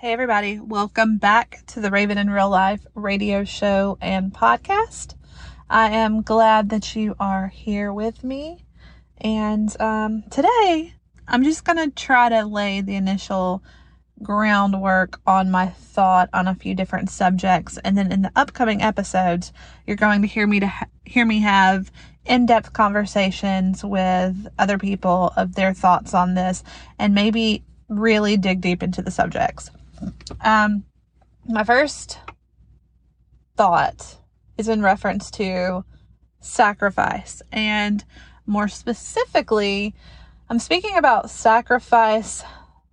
Hey, everybody, welcome back to the Raven in Real Life radio show and podcast. I am glad that you are here with me. And um, today, I'm just going to try to lay the initial groundwork on my thought on a few different subjects. And then in the upcoming episodes, you're going to hear me to ha- hear me have in-depth conversations with other people of their thoughts on this and maybe really dig deep into the subjects. Um, my first thought is in reference to sacrifice, and more specifically, I'm speaking about sacrifice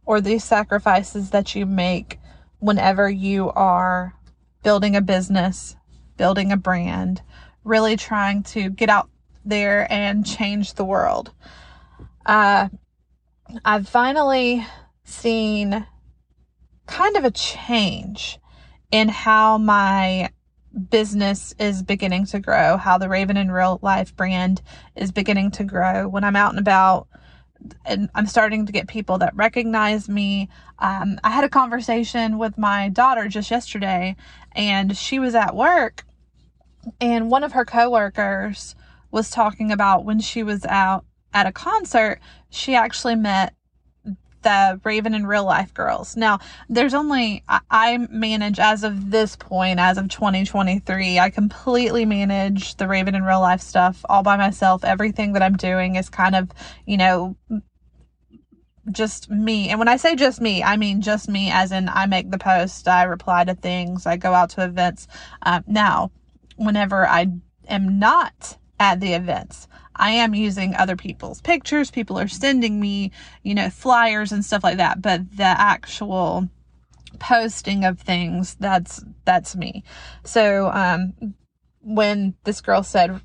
or these sacrifices that you make whenever you are building a business, building a brand, really trying to get out there and change the world. Uh, I've finally seen kind of a change in how my business is beginning to grow, how the Raven in Real Life brand is beginning to grow. When I'm out and about, and I'm starting to get people that recognize me. Um, I had a conversation with my daughter just yesterday, and she was at work, and one of her coworkers was talking about when she was out at a concert, she actually met the Raven in real life girls. Now, there's only, I, manage as of this point, as of 2023, I completely manage the Raven in real life stuff all by myself. Everything that I'm doing is kind of, you know, just me. And when I say just me, I mean just me, as in I make the post, I reply to things, I go out to events. Um, now, whenever I am not at the events, I am using other people's pictures. People are sending me, you know, flyers and stuff like that. But the actual posting of things, that's, that's me. So, um, when this girl said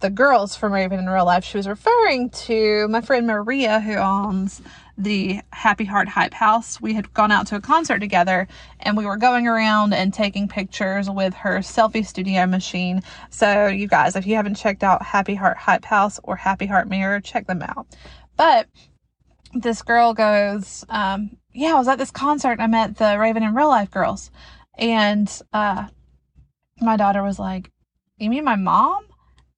the girls from Raven in real life, she was referring to my friend Maria, who owns the Happy Heart Hype House. We had gone out to a concert together and we were going around and taking pictures with her selfie studio machine. So, you guys, if you haven't checked out Happy Heart Hype House or Happy Heart Mirror, check them out. But this girl goes, um, Yeah, I was at this concert and I met the Raven in real life girls. And uh, my daughter was like, You mean my mom?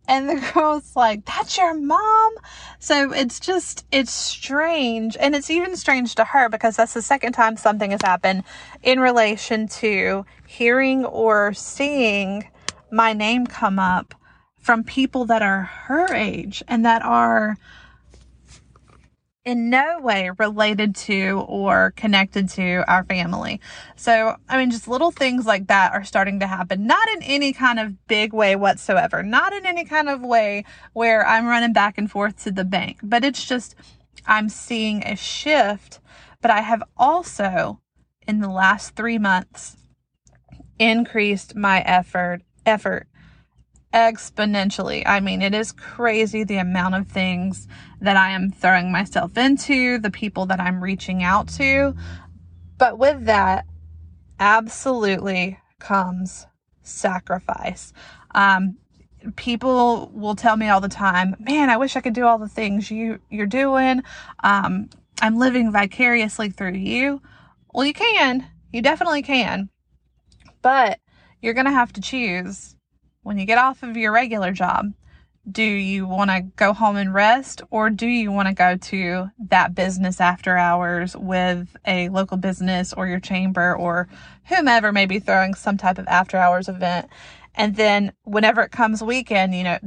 And the girl's like, that's your mom? So it's just, it's strange. And it's even strange to her because that's the second time something has happened in relation to hearing or seeing my name come up from people that are her age and that are in no way related to or connected to our family. So, I mean, just little things like that are starting to happen, not in any kind of big way whatsoever, not in any kind of way where I'm running back and forth to the bank, but it's just I'm seeing a shift. But I have also, in the last three months, increased my effort, effort exponentially. I mean, it is crazy the amount of things that I am throwing myself into, the people that I'm reaching out to. But with that, absolutely comes sacrifice. Um, people will tell me all the time, man, I wish I could do all the things you, you're doing. Um, I'm living vicariously through you. Well, you can. You definitely can. But you're going to have to choose when you get off of your regular job, do you want to go home and rest or do you want to go to that business after hours with a local business or your chamber or whomever may be throwing some type of after hours event? And then whenever it comes weekend, you know,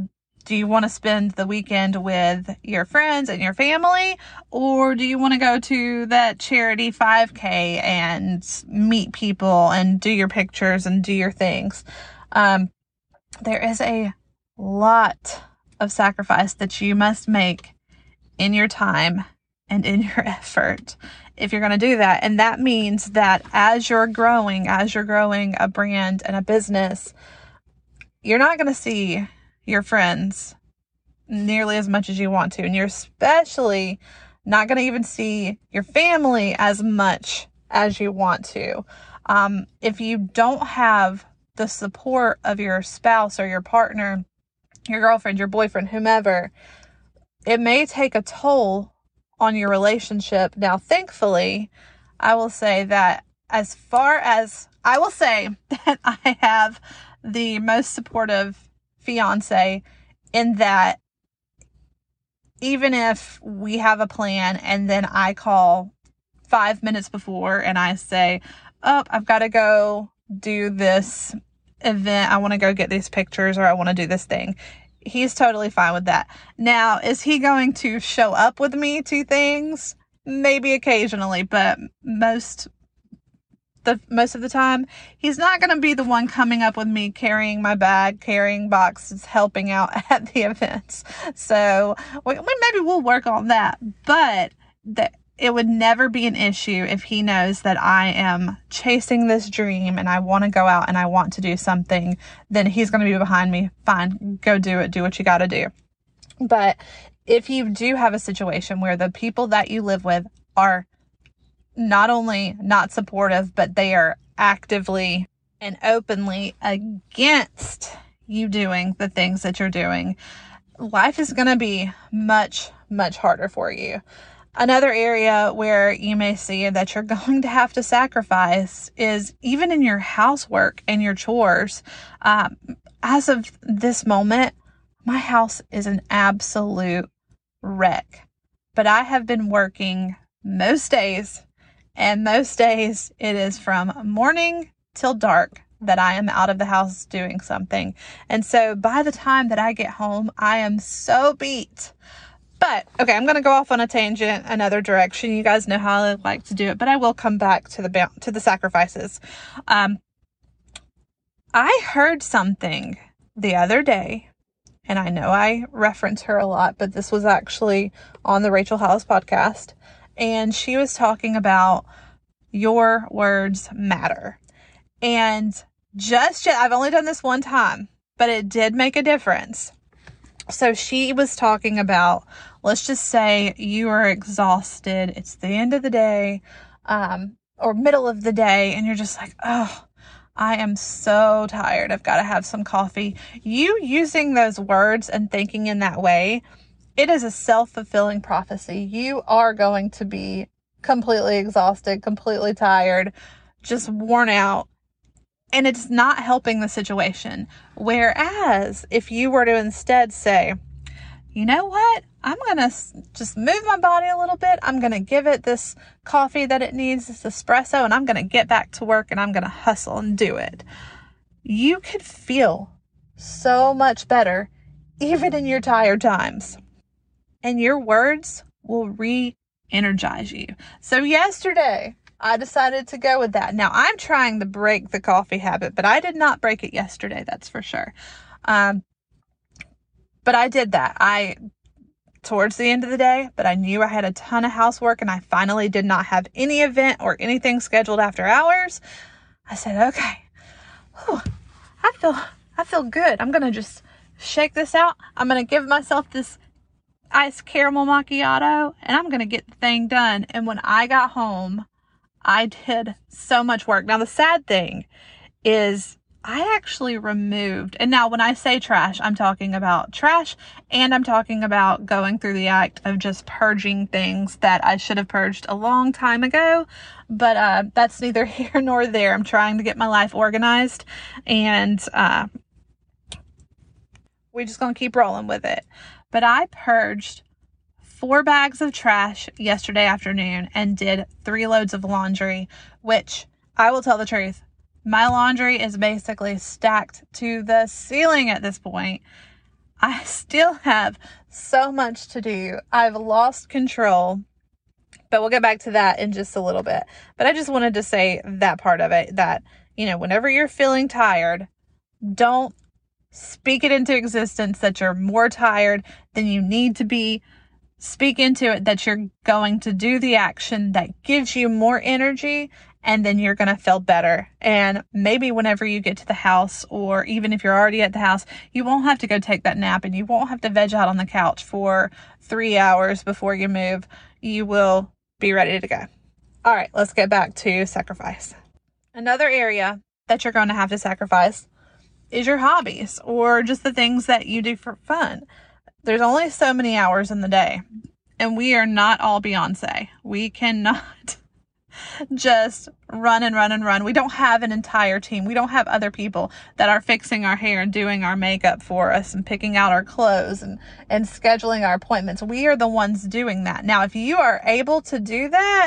do you want to spend the weekend with your friends and your family or do you want to go to that charity 5k and meet people and do your pictures and do your things? Um, there is a lot of sacrifice that you must make in your time and in your effort if you're going to do that. And that means that as you're growing, as you're growing a brand and a business, you're not going to see your friends nearly as much as you want to. And you're especially not going to even see your family as much as you want to. Um, if you don't have the support of your spouse or your partner, your girlfriend, your boyfriend, whomever, it may take a toll on your relationship. Now, thankfully, I will say that as far as I will say that I have the most supportive fiance in that even if we have a plan and then I call five minutes before and I say, Oh, I've got to go do this event. I want to go get these pictures or I want to do this thing. He's totally fine with that. Now, is he going to show up with me to things? Maybe occasionally, but most the most of the time he's not going to be the one coming up with me carrying my bag carrying boxes helping out at the events so we, maybe we'll work on that but that it would never be an issue if he knows that I am chasing this dream and I want to go out and I want to do something, then he's going to be behind me. Fine, go do it. Do what you got to do. But if you do have a situation where the people that you live with are not only not supportive, but they are actively and openly against you doing the things that you're doing, life is going to be much, much harder for you. Another area where you may see that you're going to have to sacrifice is even in your housework and your chores. Um, as of this moment, my house is an absolute wreck, but I have been working most days, and most days it is from morning till dark that I am out of the house doing something. And so by the time that I get home, I am so beat. But okay, I'm going to go off on a tangent another direction. You guys know how I like to do it, but I will come back to the to the sacrifices. Um I heard something the other day, and I know I reference her a lot, but this was actually on the Rachel Hollis podcast, and she was talking about your words matter. And just yet, I've only done this one time, but it did make a difference. So she was talking about let's just say you are exhausted. It's the end of the day, um, or middle of the day, and you're just like, oh, I am so tired. I've got to have some coffee. You using those words and thinking in that way, it is a self fulfilling prophecy. You are going to be completely exhausted, completely tired, just worn out. And it's not helping the situation. Whereas if you were to instead say, you know what? I'm going to just move my body a little bit. I'm going to give it this coffee that it needs, this espresso, and I'm going to get back to work and I'm going to hustle and do it. You could feel so much better even in your tired times. And your words will re energize you. So, yesterday, I decided to go with that. Now, I'm trying to break the coffee habit, but I did not break it yesterday, that's for sure. Um, but I did that. I towards the end of the day, but I knew I had a ton of housework and I finally did not have any event or anything scheduled after hours. I said, okay, Whew, I feel, I feel good. I'm going to just shake this out. I'm going to give myself this iced caramel macchiato and I'm going to get the thing done. And when I got home, I did so much work. Now, the sad thing is I actually removed, and now when I say trash, I'm talking about trash and I'm talking about going through the act of just purging things that I should have purged a long time ago. But uh, that's neither here nor there. I'm trying to get my life organized and uh, we're just going to keep rolling with it. But I purged four bags of trash yesterday afternoon and did three loads of laundry, which I will tell the truth my laundry is basically stacked to the ceiling at this point. I still have so much to do. I've lost control, but we'll get back to that in just a little bit. But I just wanted to say that part of it that, you know, whenever you're feeling tired, don't speak it into existence that you're more tired than you need to be. Speak into it that you're going to do the action that gives you more energy and then you're going to feel better. And maybe whenever you get to the house, or even if you're already at the house, you won't have to go take that nap and you won't have to veg out on the couch for three hours before you move. You will be ready to go. All right, let's get back to sacrifice. Another area that you're going to have to sacrifice is your hobbies or just the things that you do for fun. There's only so many hours in the day, and we are not all Beyonce. We cannot just run and run and run. We don't have an entire team. We don't have other people that are fixing our hair and doing our makeup for us and picking out our clothes and, and scheduling our appointments. We are the ones doing that. Now, if you are able to do that,